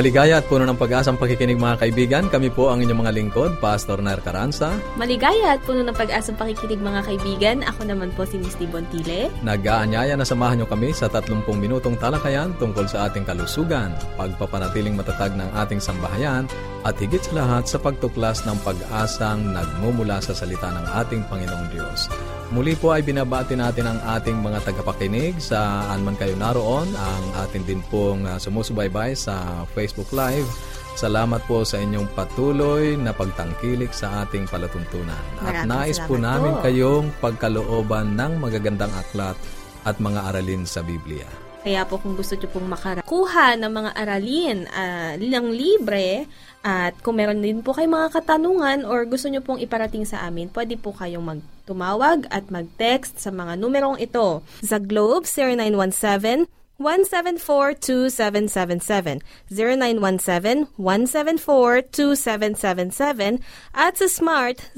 Maligaya at puno ng pag-asang pakikinig mga kaibigan. Kami po ang inyong mga lingkod, Pastor Nair Caranza. Maligaya at puno ng pag-asang pakikinig mga kaibigan. Ako naman po si Misty Bontile. Nag-aanyaya na samahan nyo kami sa 30 minutong talakayan tungkol sa ating kalusugan, pagpapanatiling matatag ng ating sambahayan, at higit sa lahat sa pagtuklas ng pag-asang nagmumula sa salita ng ating Panginoong Diyos. Muli po ay binabati natin ang ating mga tagapakinig sa anman kayo naroon, ang atin din pong uh, sumusubaybay sa Facebook Live. Salamat po sa inyong patuloy na pagtangkilik sa ating palatuntunan. At Maraming nais po namin po. kayong pagkalooban ng magagandang aklat at mga aralin sa Biblia. Kaya po kung gusto nyo pong makakuha ng mga aralin uh, ng libre at kung meron din po kayong mga katanungan or gusto nyo pong iparating sa amin, pwede po kayong magtumawag at mag-text sa mga numerong ito. Sa Globe, 0917 174-2777, 0917-174-2777, at sa Smart,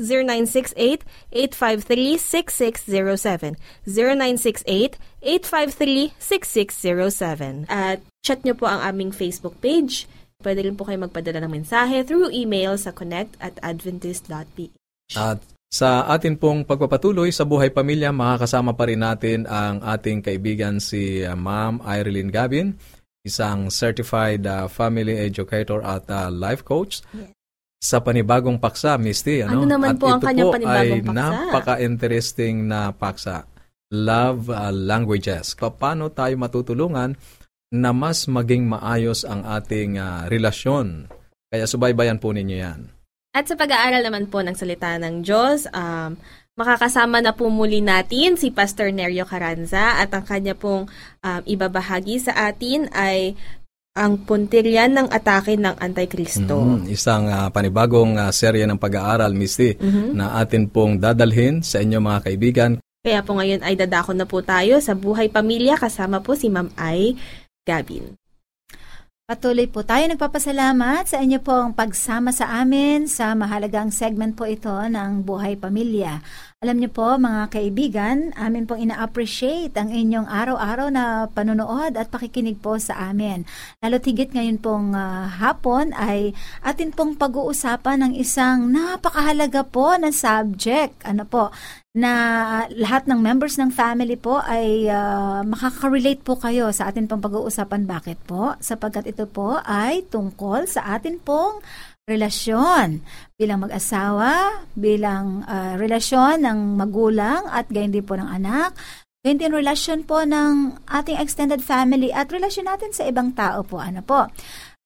0968-853-6607, 0968-853-6607. At chat nyo po ang aming Facebook page. Pwede rin po kayo magpadala ng mensahe through email sa connect at adventist.ph. At sa atin pong pagpapatuloy sa buhay pamilya, makakasama pa rin natin ang ating kaibigan si uh, Ma'am Irene Gavin, isang certified uh, family educator at uh, life coach. Yes. Sa panibagong paksa, Misty. Ano, Ano naman at po ang ito kanyang po panibagong ay paksa? napaka-interesting na paksa. Love uh, languages. Paano tayo matutulungan na mas maging maayos ang ating uh, relasyon? Kaya subaybayan po ninyo yan. At sa pag-aaral naman po ng salita ng Diyos, um, makakasama na po muli natin si Pastor Nerio Caranza at ang kanya pong um, ibabahagi sa atin ay ang puntiryan ng atake ng Antikristo. Mhm, Isang uh, panibagong uh, serye ng pag-aaral, Misty, Mhm. na atin pong dadalhin sa inyo mga kaibigan. Kaya po ngayon ay dadako na po tayo sa buhay pamilya kasama po si Ma'am Ay Gabin. Patuloy po tayo nagpapasalamat sa inyo pong pagsama sa amin sa mahalagang segment po ito ng Buhay Pamilya. Alam niyo po mga kaibigan, amin pong ina-appreciate ang inyong araw-araw na panonood at pakikinig po sa amin. Lalo't higit ngayon pong ah, hapon ay atin pong pag-uusapan ng isang napakahalaga po na subject. Ano po, na lahat ng members ng family po ay ah, makaka-relate po kayo sa atin pong pag-uusapan. Bakit po? Sapagkat ito po ay tungkol sa atin pong relasyon bilang mag-asawa, bilang ah, relasyon ng magulang at gayon din po ng anak, gayon din relasyon po ng ating extended family at relasyon natin sa ibang tao po. Ano po?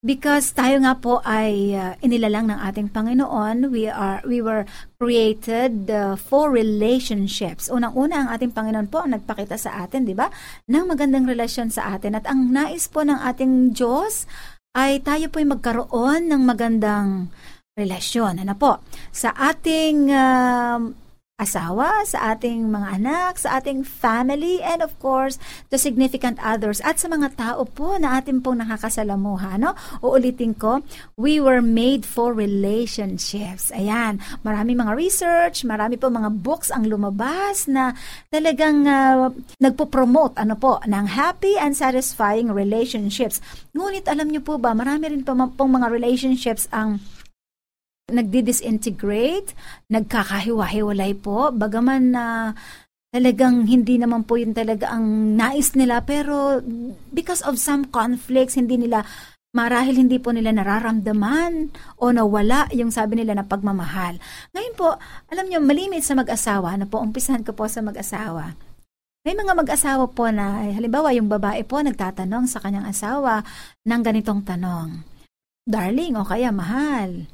Because tayo nga po ay uh, inilalang ng ating Panginoon, we are we were created uh, for relationships. Unang-una ang ating Panginoon po ang nagpakita sa atin, 'di ba? ng magandang relasyon sa atin at ang nais po ng ating Diyos ay tayo po ay magkaroon ng magandang relasyon. Ano po? Sa ating um, asawa, sa ating mga anak, sa ating family, and of course, the significant others, at sa mga tao po na ating pong nakakasalamuha. No? Uulitin ko, we were made for relationships. Ayan, marami mga research, marami po mga books ang lumabas na talagang uh, nagpo-promote ano po, ng happy and satisfying relationships. Ngunit alam niyo po ba, marami rin po pong mga relationships ang nagdi-disintegrate, nagkakahiwa-hiwalay po, bagaman na talagang hindi naman po yun talaga ang nais nila, pero because of some conflicts, hindi nila, marahil hindi po nila nararamdaman o nawala yung sabi nila na pagmamahal. Ngayon po, alam nyo, malimit sa mag-asawa, na po, umpisahan ko po sa mag-asawa. May mga mag-asawa po na, halimbawa yung babae po nagtatanong sa kanyang asawa ng ganitong tanong. Darling o kaya mahal,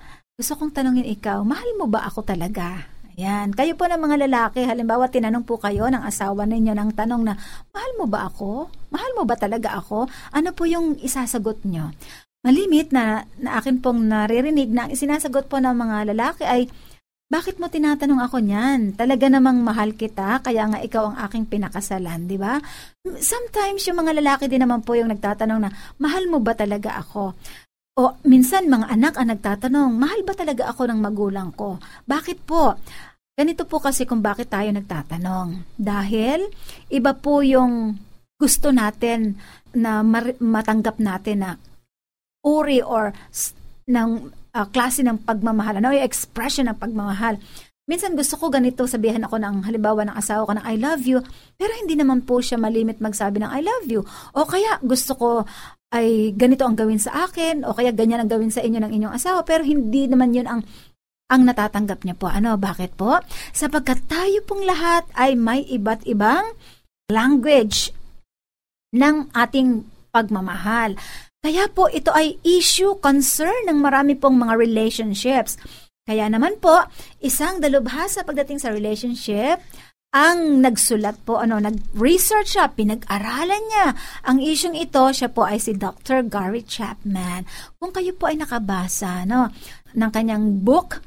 gusto kong tanongin ikaw, mahal mo ba ako talaga? Ayan. Kayo po ng mga lalaki, halimbawa tinanong po kayo ng asawa ninyo ng tanong na, mahal mo ba ako? Mahal mo ba talaga ako? Ano po yung isasagot nyo? malimit na, na akin pong naririnig na sinasagot po ng mga lalaki ay, bakit mo tinatanong ako niyan? Talaga namang mahal kita, kaya nga ikaw ang aking pinakasalan, di ba? Sometimes yung mga lalaki din naman po yung nagtatanong na, mahal mo ba talaga ako? O minsan mga anak ang nagtatanong, mahal ba talaga ako ng magulang ko? Bakit po? Ganito po kasi kung bakit tayo nagtatanong. Dahil iba po yung gusto natin na matanggap natin na uri or ng uh, klase ng pagmamahal, ano yung expression ng pagmamahal. Minsan gusto ko ganito, sabihan ako ng halimbawa ng asawa ko ng I love you, pero hindi naman po siya malimit magsabi ng I love you. O kaya gusto ko ay ganito ang gawin sa akin, o kaya ganyan ang gawin sa inyo ng inyong asawa, pero hindi naman yun ang ang natatanggap niya po. Ano, bakit po? Sapagkat tayo pong lahat ay may iba't ibang language ng ating pagmamahal. Kaya po ito ay issue, concern ng marami pong mga relationships. Kaya naman po, isang dalubhasa pagdating sa relationship, ang nagsulat po, ano, nag-research siya, pinag-aralan niya. Ang isyong ito, siya po ay si Dr. Gary Chapman. Kung kayo po ay nakabasa, no, ng kanyang book,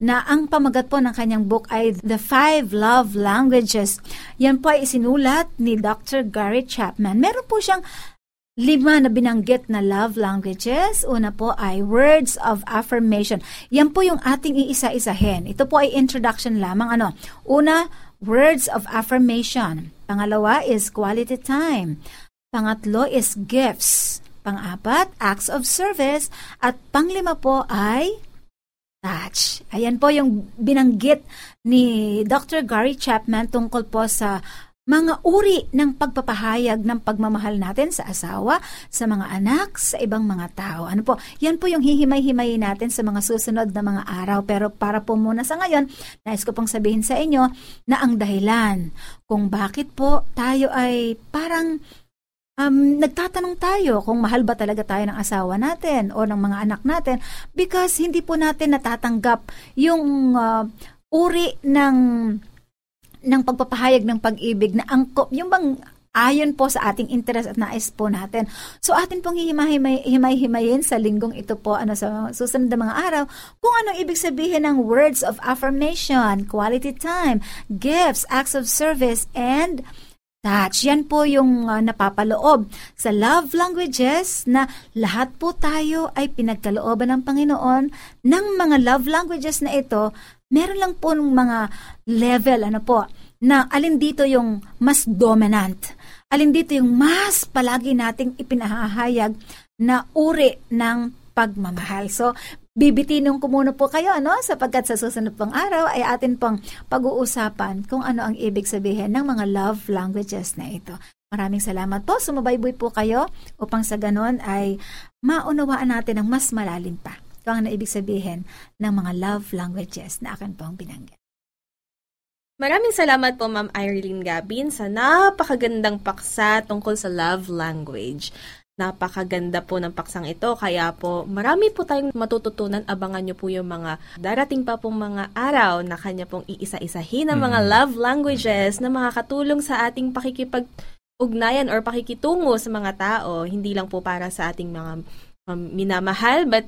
na ang pamagat po ng kanyang book ay The Five Love Languages. Yan po ay isinulat ni Dr. Gary Chapman. Meron po siyang Lima na binanggit na love languages. Una po ay words of affirmation. Yan po yung ating iisa-isahin. Ito po ay introduction lamang. Ano? Una, words of affirmation. Pangalawa is quality time. Pangatlo is gifts. Pangapat, acts of service. At panglima po ay touch. Ayan po yung binanggit ni Dr. Gary Chapman tungkol po sa mga uri ng pagpapahayag ng pagmamahal natin sa asawa, sa mga anak, sa ibang mga tao. Ano po? Yan po yung hihimay-himayin natin sa mga susunod na mga araw. Pero para po muna sa ngayon, nais ko pong sabihin sa inyo na ang dahilan kung bakit po tayo ay parang um, nagtatanong tayo kung mahal ba talaga tayo ng asawa natin o ng mga anak natin because hindi po natin natatanggap yung uh, uri ng ng pagpapahayag ng pag-ibig na angkop, yung bang ayon po sa ating interest at nais po natin. So atin pong himay-himayin sa linggong ito po ano sa susunod na mga araw kung anong ibig sabihin ng words of affirmation, quality time, gifts, acts of service, and touch. Yan po yung uh, napapaloob sa love languages na lahat po tayo ay pinagkalooban ng Panginoon ng mga love languages na ito meron lang po ng mga level, ano po, na alin dito yung mas dominant. Alin dito yung mas palagi nating ipinahahayag na uri ng pagmamahal. So, bibitinin ko muna po kayo, ano, sapagkat sa susunod pang araw ay atin pong pag-uusapan kung ano ang ibig sabihin ng mga love languages na ito. Maraming salamat po. Sumabayboy po kayo upang sa ganon ay maunawaan natin ang mas malalim pa ito ang naibig sabihin ng mga love languages na akin pong binanggit. Maraming salamat po Ma'am Irene Gabin sa napakagandang paksa tungkol sa love language. Napakaganda po ng paksang ito. Kaya po, marami po tayong matututunan. Abangan nyo po yung mga darating pa pong mga araw na kanya pong iisa-isahin ng mga mm. love languages na makakatulong sa ating pakikipag ugnayan or pakikitungo sa mga tao. Hindi lang po para sa ating mga um, minamahal, but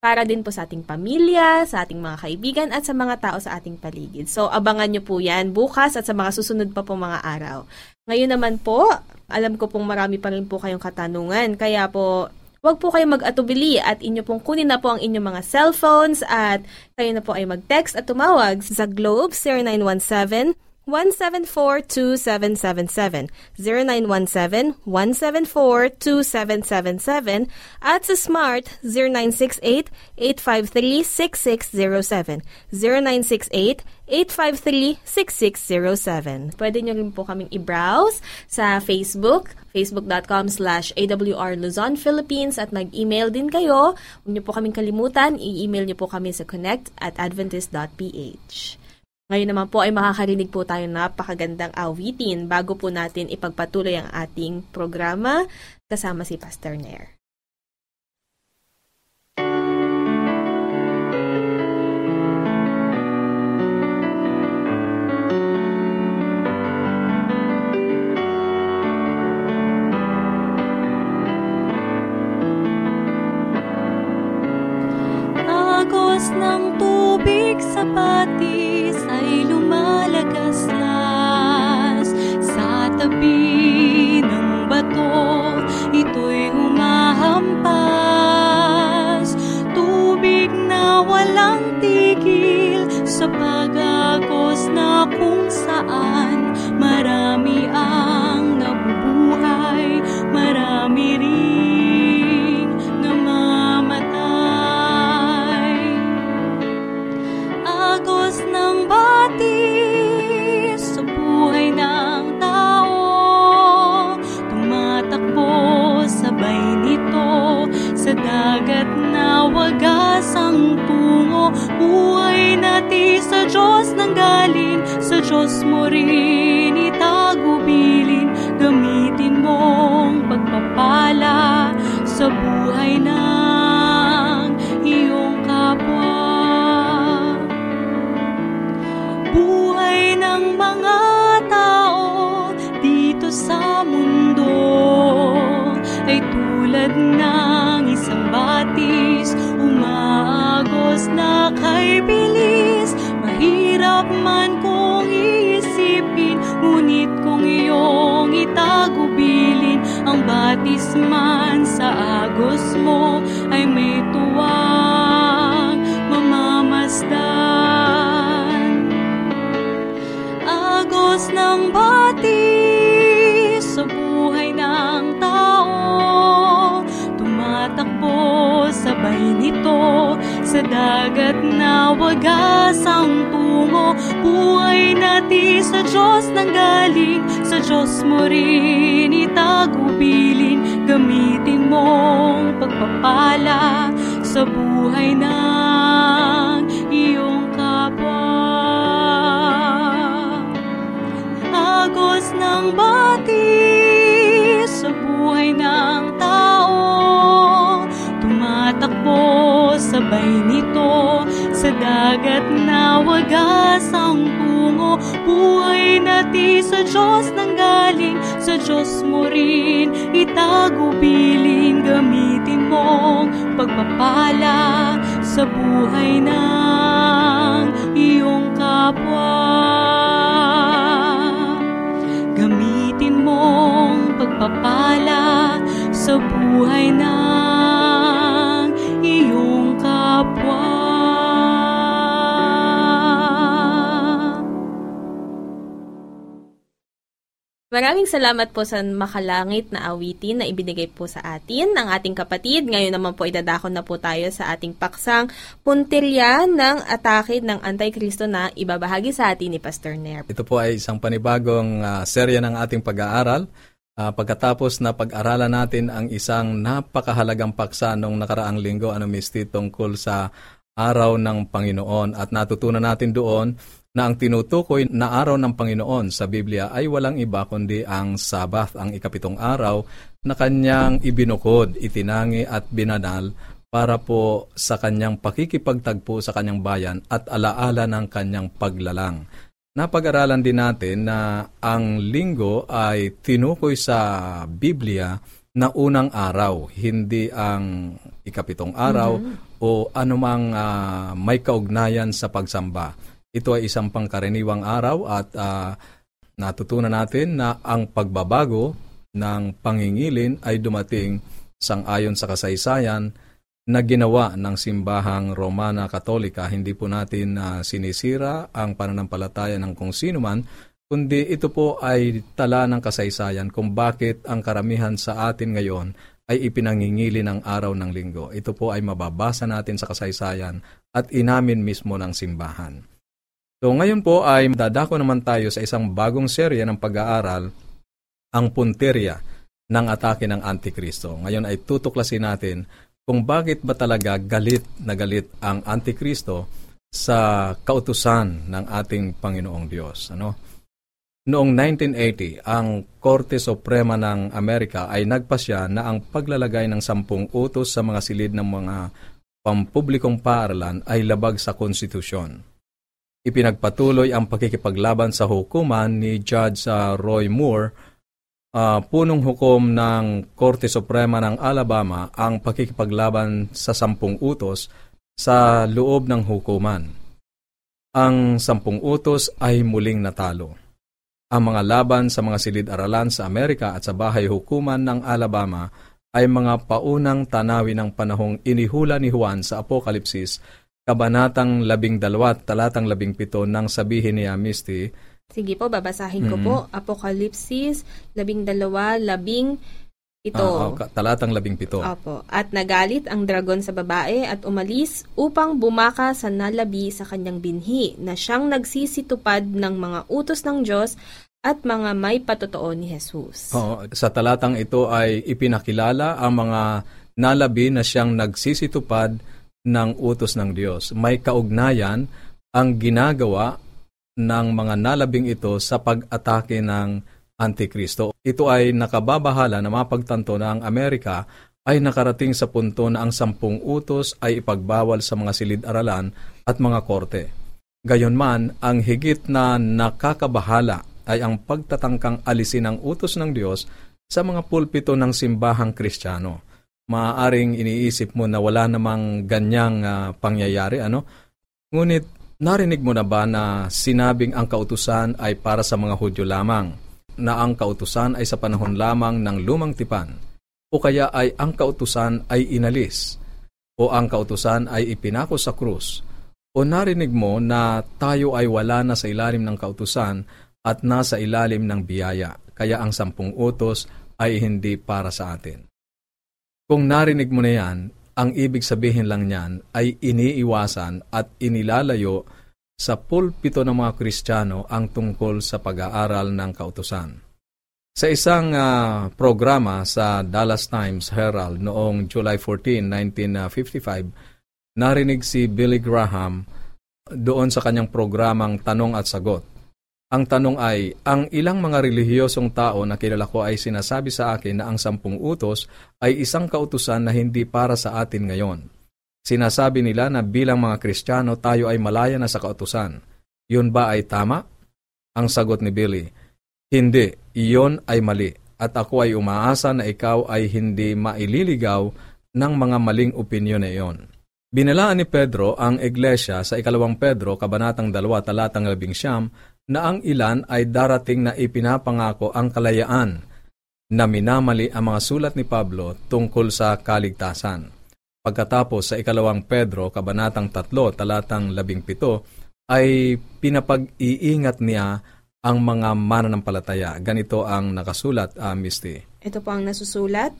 para din po sa ating pamilya, sa ating mga kaibigan at sa mga tao sa ating paligid. So abangan nyo po yan bukas at sa mga susunod pa po mga araw. Ngayon naman po, alam ko pong marami pa rin po kayong katanungan. Kaya po, Huwag po kayong mag-atubili at inyo pong kunin na po ang inyong mga cellphones at kayo na po ay mag-text at tumawag sa Globe 0917 174-2777, 0917-174-2777, at sa Smart 0968-853-6607, 0968-853-6607. Pwede nyo rin po kaming i-browse sa Facebook, facebook.com slash awr Luzon, Philippines at mag-email din kayo. Huwag niyo po kaming kalimutan, i-email niyo po kami sa connect at adventist.ph. Ngayon naman po ay makakarinig po tayo ng napakagandang awitin bago po natin ipagpatuloy ang ating programa kasama si Pastor Nair. ng tubig sa patig tabi ng bato ito'y humahampas. Tubig na walang tigil sa pagagos na kung saan Diyos nang galing sa Diyos mo rin itagubilin. Gamitin mong pagpapala sa buhay man sa agos mo ay may tuwang mamamasdan. Agos ng batis sa buhay ng tao tumatakbo sabay nito sa dagat na wagas ang tungo buhay natin sa Diyos nang galing sa Diyos mo rin itagubilin gamitin mong pagpapala sa buhay ng iyong kapwa. Agos ng batis sa buhay ng tao tumatakbo sabay sa dagat na wagas ang tungo buhay natin sa Diyos nang galing. Sa Diyos mo rin itagubilin gamitin mong pagpapala sa buhay ng iyong kapwa. Gamitin mong pagpapala sa buhay ng Maraming salamat po sa makalangit na awitin na ibinigay po sa atin ng ating kapatid. Ngayon naman po idadako na po tayo sa ating paksang puntilya ng atake ng Antikristo na ibabahagi sa atin ni Pastor Ner. Ito po ay isang panibagong uh, serya ng ating pag-aaral. Uh, pagkatapos na pag-aralan natin ang isang napakahalagang paksa nung nakaraang linggo, ano misti, tungkol sa araw ng Panginoon at natutunan natin doon na ang tinutukoy na araw ng Panginoon sa Biblia ay walang iba kundi ang Sabath, ang ikapitong araw na kanyang ibinukod, itinangi at binanal para po sa kanyang pakikipagtagpo sa kanyang bayan at alaala ng kanyang paglalang. Napag-aralan din natin na ang linggo ay tinukoy sa Biblia na unang araw, hindi ang ikapitong araw mm-hmm. o anumang uh, may kaugnayan sa pagsamba. Ito ay isang pangkaraniwang araw at uh, natutunan natin na ang pagbabago ng pangingilin ay dumating sang-ayon sa kasaysayan na ginawa ng simbahang Romana Katolika. Hindi po natin uh, sinisira ang pananampalataya ng kung sino man, kundi ito po ay tala ng kasaysayan kung bakit ang karamihan sa atin ngayon ay ipinangingili ng araw ng linggo. Ito po ay mababasa natin sa kasaysayan at inamin mismo ng simbahan. So ngayon po ay dadako naman tayo sa isang bagong serye ng pag-aaral, ang punterya ng atake ng Antikristo. Ngayon ay tutuklasin natin kung bakit ba talaga galit na galit ang Antikristo sa kautusan ng ating Panginoong Diyos. Ano? Noong 1980, ang Korte Suprema ng Amerika ay nagpasya na ang paglalagay ng sampung utos sa mga silid ng mga pampublikong paaralan ay labag sa konstitusyon. Ipinagpatuloy ang pakikipaglaban sa hukuman ni Judge uh, Roy Moore, uh, punong hukom ng Korte Suprema ng Alabama ang pakikipaglaban sa sampung utos sa loob ng hukuman. ang sampung utos ay muling natalo. Ang mga laban sa mga silid-aralan sa Amerika at sa bahay hukuman ng Alabama ay mga paunang tanawin ng panahong inihula ni Juan sa Apokalipsis, Kabanatang 12, talatang 17 nang sabihin niya, Misty, Sige po, babasahin ko po. Apokalipsis, labing dalawa, labing ito. Ah, ah, ka- talatang 17. Opo. At nagalit ang dragon sa babae at umalis upang bumaka sa nalabi sa kanyang binhi na siyang nagsisitupad ng mga utos ng Diyos at mga may patotoo ni Jesus. Oo, sa talatang ito ay ipinakilala ang mga nalabi na siyang nagsisitupad ng utos ng Diyos. May kaugnayan ang ginagawa ng mga nalabing ito sa pag-atake ng Antikristo. Ito ay nakababahala na mapagtanto na ang Amerika ay nakarating sa punto na ang sampung utos ay ipagbawal sa mga silid-aralan at mga korte. Gayonman, ang higit na nakakabahala ay ang pagtatangkang alisin ang utos ng Diyos sa mga pulpito ng simbahang kristyano. Maaaring iniisip mo na wala namang ganyang ah, pangyayari, ano? Ngunit narinig mo na ba na sinabing ang kautusan ay para sa mga Hudyo lamang? Na ang kautusan ay sa panahon lamang ng lumang tipan, o kaya ay ang kautusan ay inalis, o ang kautusan ay ipinako sa krus, o narinig mo na tayo ay wala na sa ilalim ng kautusan at nasa ilalim ng biyaya, kaya ang sampung utos ay hindi para sa atin. Kung narinig mo na yan, ang ibig sabihin lang niyan ay iniiwasan at inilalayo sa pulpito ng mga Kristiyano ang tungkol sa pag-aaral ng kautusan. Sa isang uh, programa sa Dallas Times Herald noong July 14, 1955, narinig si Billy Graham doon sa kanyang programang Tanong at Sagot. Ang tanong ay, ang ilang mga relihiyosong tao na kilala ko ay sinasabi sa akin na ang sampung utos ay isang kautusan na hindi para sa atin ngayon. Sinasabi nila na bilang mga Kristiyano tayo ay malaya na sa kautusan. Yun ba ay tama? Ang sagot ni Billy, Hindi, iyon ay mali at ako ay umaasa na ikaw ay hindi maililigaw ng mga maling opinyon na iyon. Binalaan ni Pedro ang iglesia sa ikalawang Pedro, kabanatang 2, talatang 11, na ang ilan ay darating na ipinapangako ang kalayaan na minamali ang mga sulat ni Pablo tungkol sa kaligtasan. Pagkatapos sa ikalawang Pedro, kabanatang 3, talatang 17, ay pinapag-iingat niya ang mga mananampalataya. Ganito ang nakasulat, uh, Misty. Ito po ang nasusulat.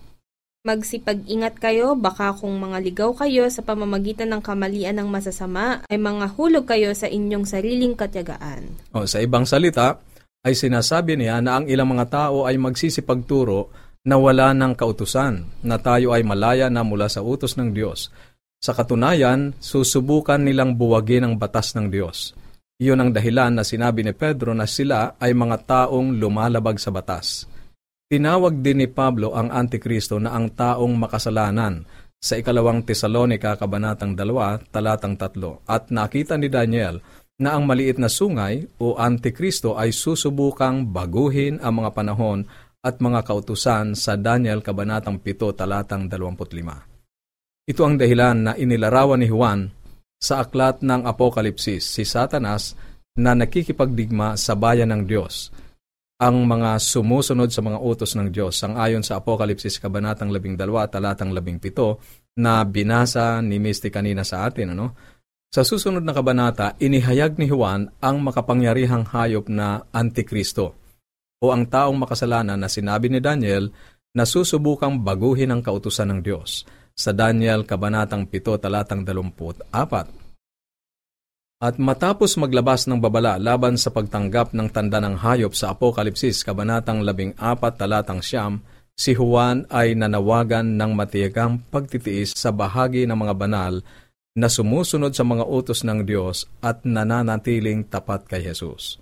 Magsipag-ingat kayo, baka kung mga ligaw kayo sa pamamagitan ng kamalian ng masasama, ay mga hulog kayo sa inyong sariling katyagaan. O, sa ibang salita, ay sinasabi niya na ang ilang mga tao ay magsisipagturo na wala ng kautusan, na tayo ay malaya na mula sa utos ng Diyos. Sa katunayan, susubukan nilang buwagin ang batas ng Diyos. Iyon ang dahilan na sinabi ni Pedro na sila ay mga taong lumalabag sa batas. Tinawag din ni Pablo ang Antikristo na ang taong makasalanan sa ikalawang Tesalonika kabanatang 2 talatang 3 at nakita ni Daniel na ang maliit na sungay o Antikristo ay susubukang baguhin ang mga panahon at mga kautusan sa Daniel Kabanatang 7 talatang 25. Ito ang dahilan na inilarawan ni Juan sa aklat ng Apokalipsis si Satanas na nakikipagdigma sa bayan ng Diyos ang mga sumusunod sa mga utos ng Diyos ang ayon sa Apokalipsis Kabanatang 12 talatang 17 na binasa ni Misty kanina sa atin. Ano? Sa susunod na kabanata, inihayag ni Juan ang makapangyarihang hayop na Antikristo o ang taong makasalanan na sinabi ni Daniel na susubukang baguhin ang kautusan ng Diyos sa Daniel Kabanatang 7 talatang 24. At matapos maglabas ng babala laban sa pagtanggap ng tanda ng hayop sa Apokalipsis Kabanatang 14 talatang siyam, si Juan ay nanawagan ng matiyagang pagtitiis sa bahagi ng mga banal na sumusunod sa mga utos ng Diyos at nananatiling tapat kay Jesus.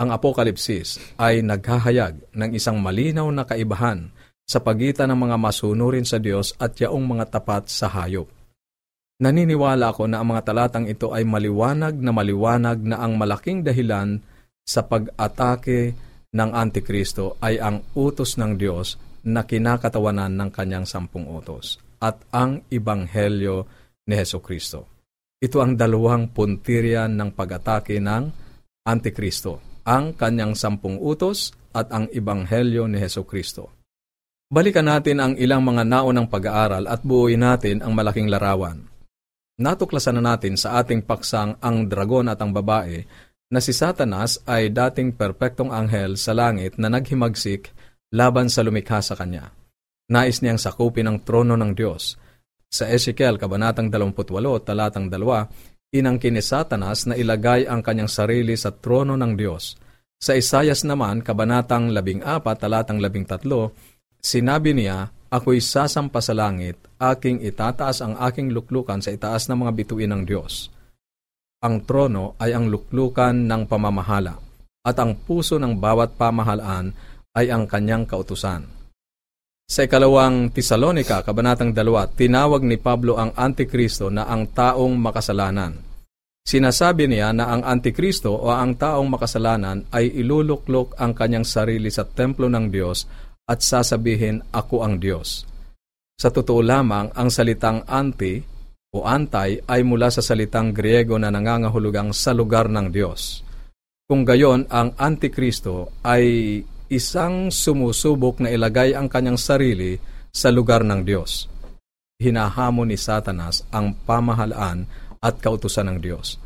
Ang Apokalipsis ay naghahayag ng isang malinaw na kaibahan sa pagitan ng mga masunurin sa Diyos at yaong mga tapat sa hayop. Naniniwala ako na ang mga talatang ito ay maliwanag na maliwanag na ang malaking dahilan sa pag-atake ng Antikristo ay ang utos ng Diyos na kinakatawanan ng kanyang sampung utos at ang Ibanghelyo ni Heso Kristo. Ito ang dalawang puntirya ng pag-atake ng Antikristo, ang kanyang sampung utos at ang Ibanghelyo ni Heso Kristo. Balikan natin ang ilang mga naunang pag-aaral at buuin natin ang malaking larawan. Natuklasan na natin sa ating paksang ang dragon at ang babae na si Satanas ay dating perpektong anghel sa langit na naghimagsik laban sa lumikha sa kanya. Nais niyang sakupin ang trono ng Diyos sa Ezekiel, Kabanatang 28, talatang 2, inangkin ni Satanas na ilagay ang kanyang sarili sa trono ng Diyos. Sa Isayas naman, Kabanatang 14, talatang 13, sinabi niya, Ako'y sasampa sa langit, aking itataas ang aking luklukan sa itaas ng mga bituin ng Diyos. Ang trono ay ang luklukan ng pamamahala, at ang puso ng bawat pamahalaan ay ang kanyang kautusan. Sa ikalawang Tesalonika, Kabanatang 2, tinawag ni Pablo ang Antikristo na ang taong makasalanan. Sinasabi niya na ang Antikristo o ang taong makasalanan ay iluluklok ang kanyang sarili sa templo ng Diyos at sasabihin, Ako ang Diyos. Sa totoo lamang, ang salitang anti o antay ay mula sa salitang Griego na nangangahulugang sa lugar ng Diyos. Kung gayon, ang Antikristo ay isang sumusubok na ilagay ang kanyang sarili sa lugar ng Diyos. Hinahamon ni Satanas ang pamahalaan at kautusan ng Diyos.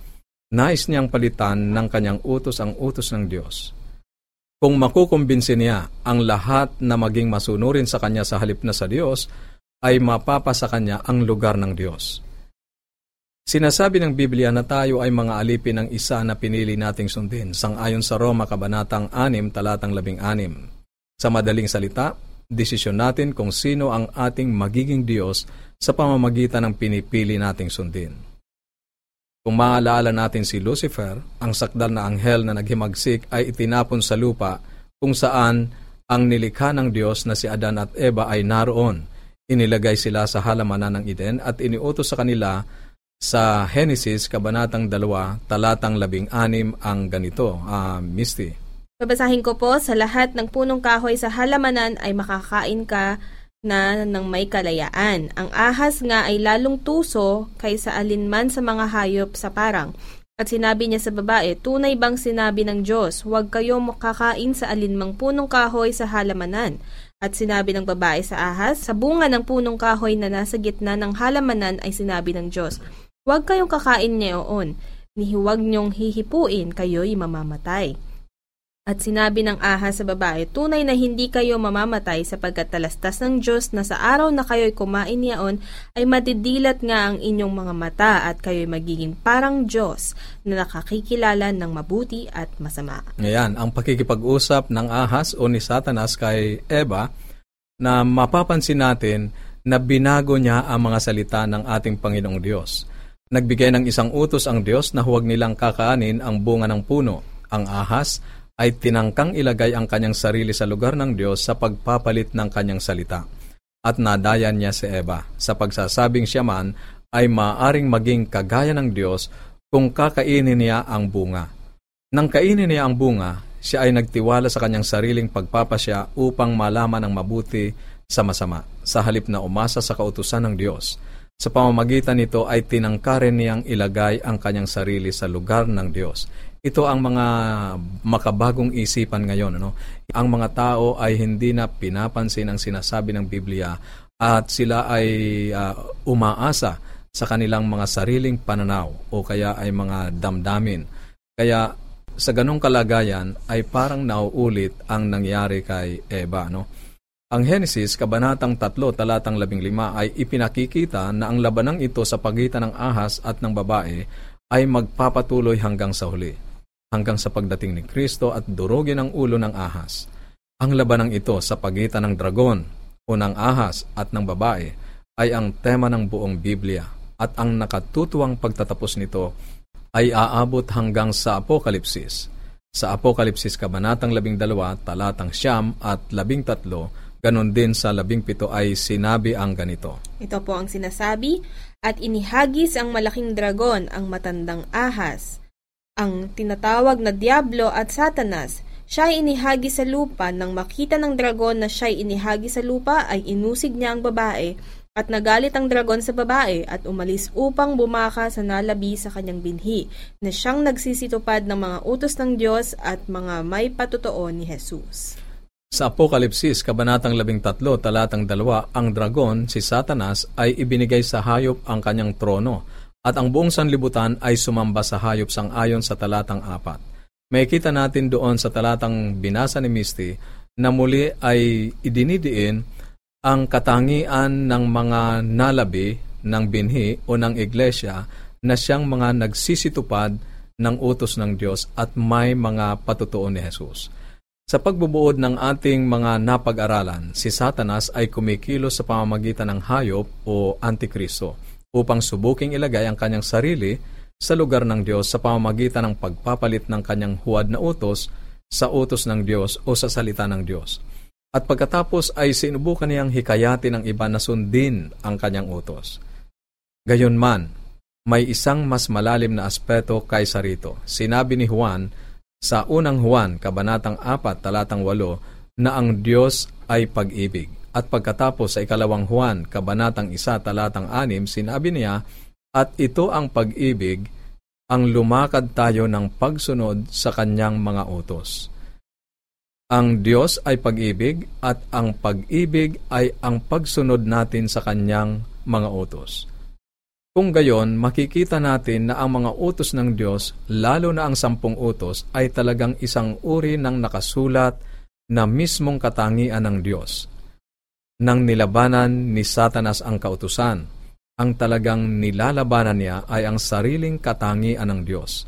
Nais niyang palitan ng kanyang utos ang utos ng Diyos. Kung makukumbinsi niya ang lahat na maging masunurin sa kanya sa halip na sa Diyos, ay mapapa sa kanya ang lugar ng Diyos. Sinasabi ng Biblia na tayo ay mga alipin ng isa na pinili nating sundin, sangayon sa Roma Kabanatang 6, talatang 16. Sa madaling salita, desisyon natin kung sino ang ating magiging Diyos sa pamamagitan ng pinipili nating sundin. Kung maalaala natin si Lucifer, ang sakdal na anghel na naghimagsik ay itinapon sa lupa kung saan ang nilikha ng Diyos na si Adan at Eva ay naroon. Inilagay sila sa halamanan ng Eden at iniutos sa kanila sa Genesis, Kabanatang 2, talatang 16 ang ganito, uh, Misty. Babasahin ko po, sa lahat ng punong kahoy sa halamanan ay makakain ka na ng may kalayaan. Ang ahas nga ay lalong tuso kaysa alinman sa mga hayop sa parang. At sinabi niya sa babae, tunay bang sinabi ng Diyos, huwag kayo makakain sa alinmang punong kahoy sa halamanan. At sinabi ng babae sa ahas, sa bunga ng punong kahoy na nasa gitna ng halamanan ay sinabi ng Diyos, Huwag kayong kakain niyoon, ni huwag niyong hihipuin, kayo'y mamamatay. At sinabi ng ahas sa babae, tunay na hindi kayo mamamatay sapagkat talastas ng Diyos na sa araw na kayo'y kumain niyaon ay madidilat nga ang inyong mga mata at kayo'y magiging parang Diyos na nakakikilala ng mabuti at masama. Ngayon, ang pakikipag-usap ng ahas o ni Satanas kay Eva na mapapansin natin na binago niya ang mga salita ng ating Panginoong Diyos. Nagbigay ng isang utos ang Diyos na huwag nilang kakaanin ang bunga ng puno. Ang ahas ay tinangkang ilagay ang kanyang sarili sa lugar ng Diyos sa pagpapalit ng kanyang salita. At nadayan niya si Eva sa pagsasabing siya man ay maaring maging kagaya ng Diyos kung kakainin niya ang bunga. Nang kainin niya ang bunga, siya ay nagtiwala sa kanyang sariling pagpapasya upang malaman ang mabuti sa masama, sa halip na umasa sa kautusan ng Diyos. Sa pamamagitan nito ay tinangkarin niyang ilagay ang kanyang sarili sa lugar ng Diyos. Ito ang mga makabagong isipan ngayon. Ano? Ang mga tao ay hindi na pinapansin ang sinasabi ng Biblia at sila ay uh, umaasa sa kanilang mga sariling pananaw o kaya ay mga damdamin. Kaya sa ganong kalagayan ay parang nauulit ang nangyari kay Eva. No? Ang Henesis, Kabanatang 3, Talatang 15 ay ipinakikita na ang labanang ito sa pagitan ng ahas at ng babae ay magpapatuloy hanggang sa huli, hanggang sa pagdating ni Kristo at durugin ang ulo ng ahas. Ang labanang ito sa pagitan ng dragon o ng ahas at ng babae ay ang tema ng buong Biblia at ang nakatutuwang pagtatapos nito ay aabot hanggang sa Apokalipsis. Sa Apokalipsis Kabanatang 12, Talatang Siyam at 13, Ganon din sa labing pito ay sinabi ang ganito. Ito po ang sinasabi, at inihagis ang malaking dragon, ang matandang ahas, ang tinatawag na Diablo at Satanas. Siya ay inihagi sa lupa. Nang makita ng dragon na siya ay inihagi sa lupa, ay inusig niya ang babae At nagalit ang dragon sa babae at umalis upang bumaka sa nalabi sa kanyang binhi, na siyang nagsisitupad ng mga utos ng Diyos at mga may patutoo ni Jesus. Sa Apokalipsis, Kabanatang 13, Talatang 2, ang dragon, si Satanas, ay ibinigay sa hayop ang kanyang trono, at ang buong sanlibutan ay sumamba sa hayop sang ayon sa talatang 4. May kita natin doon sa talatang binasa ni Misty na muli ay idinidiin ang katangian ng mga nalabi ng binhi o ng iglesia na siyang mga nagsisitupad ng utos ng Diyos at may mga patutuo ni Jesus. Sa pagbubuod ng ating mga napag-aralan, si Satanas ay kumikilos sa pamamagitan ng hayop o antikristo upang subuking ilagay ang kanyang sarili sa lugar ng Diyos sa pamamagitan ng pagpapalit ng kanyang huwad na utos sa utos ng Diyos o sa salita ng Diyos. At pagkatapos ay sinubukan niyang hikayatin ng iba na sundin ang kanyang utos. Gayunman, may isang mas malalim na aspeto kaysa rito. Sinabi ni Juan sa unang Juan, kabanatang 4, talatang 8, na ang Diyos ay pag-ibig. At pagkatapos sa ikalawang Juan, kabanatang 1, talatang 6, sinabi niya, at ito ang pag-ibig, ang lumakad tayo ng pagsunod sa kanyang mga utos. Ang Diyos ay pag-ibig at ang pag-ibig ay ang pagsunod natin sa Kanyang mga utos. Kung gayon, makikita natin na ang mga utos ng Diyos, lalo na ang sampung utos, ay talagang isang uri ng nakasulat na mismong katangian ng Diyos. Nang nilabanan ni Satanas ang kautusan, ang talagang nilalabanan niya ay ang sariling katangian ng Diyos –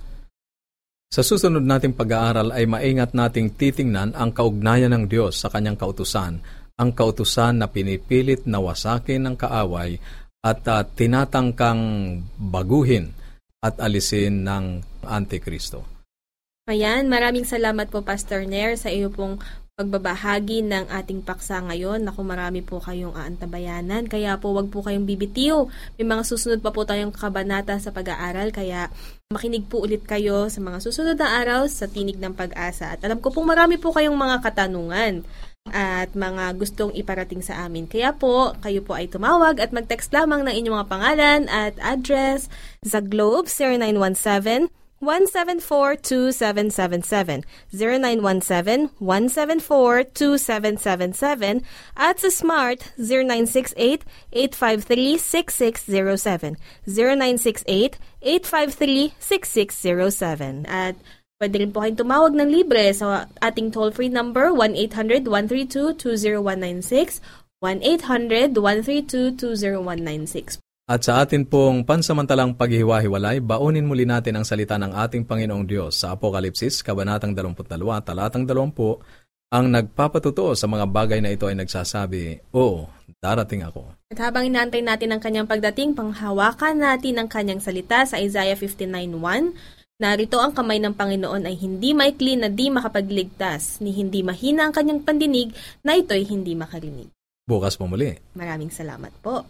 sa susunod nating pag-aaral ay maingat nating titingnan ang kaugnayan ng Diyos sa kanyang kautusan, ang kautusan na pinipilit na wasakin ng kaaway at uh, tinatangkang baguhin at alisin ng Antikristo. Ayan, maraming salamat po Pastor Nair sa iyo pong pagbabahagi ng ating paksa ngayon. Naku, marami po kayong aantabayanan. Kaya po, wag po kayong bibitiw. May mga susunod pa po tayong kabanata sa pag-aaral. Kaya makinig po ulit kayo sa mga susunod na araw sa Tinig ng Pag-asa. At alam ko pong marami po kayong mga katanungan at mga gustong iparating sa amin. Kaya po, kayo po ay tumawag at mag-text lamang ng inyong mga pangalan at address sa Globe 0917 174-2777, 0917-174-2777, at sa Smart 0968-853-6607, 0968-853-6607. At Pwede rin po kayong tumawag ng libre sa ating toll-free number 1-800-132-20196, 1-800-132-20196. At sa atin pong pansamantalang paghihiwa-hiwalay, baunin muli natin ang salita ng ating Panginoong Diyos sa Apokalipsis, Kabanatang 22, Talatang 20, ang nagpapatuto sa mga bagay na ito ay nagsasabi, Oo, darating ako. At habang inaantay natin ang kanyang pagdating, panghawakan natin ang kanyang salita sa Isaiah 59.1, Narito ang kamay ng Panginoon ay hindi maikli na di makapagligtas, ni hindi mahina ang kanyang pandinig na ito'y hindi makarinig. Bukas po muli. Maraming salamat po.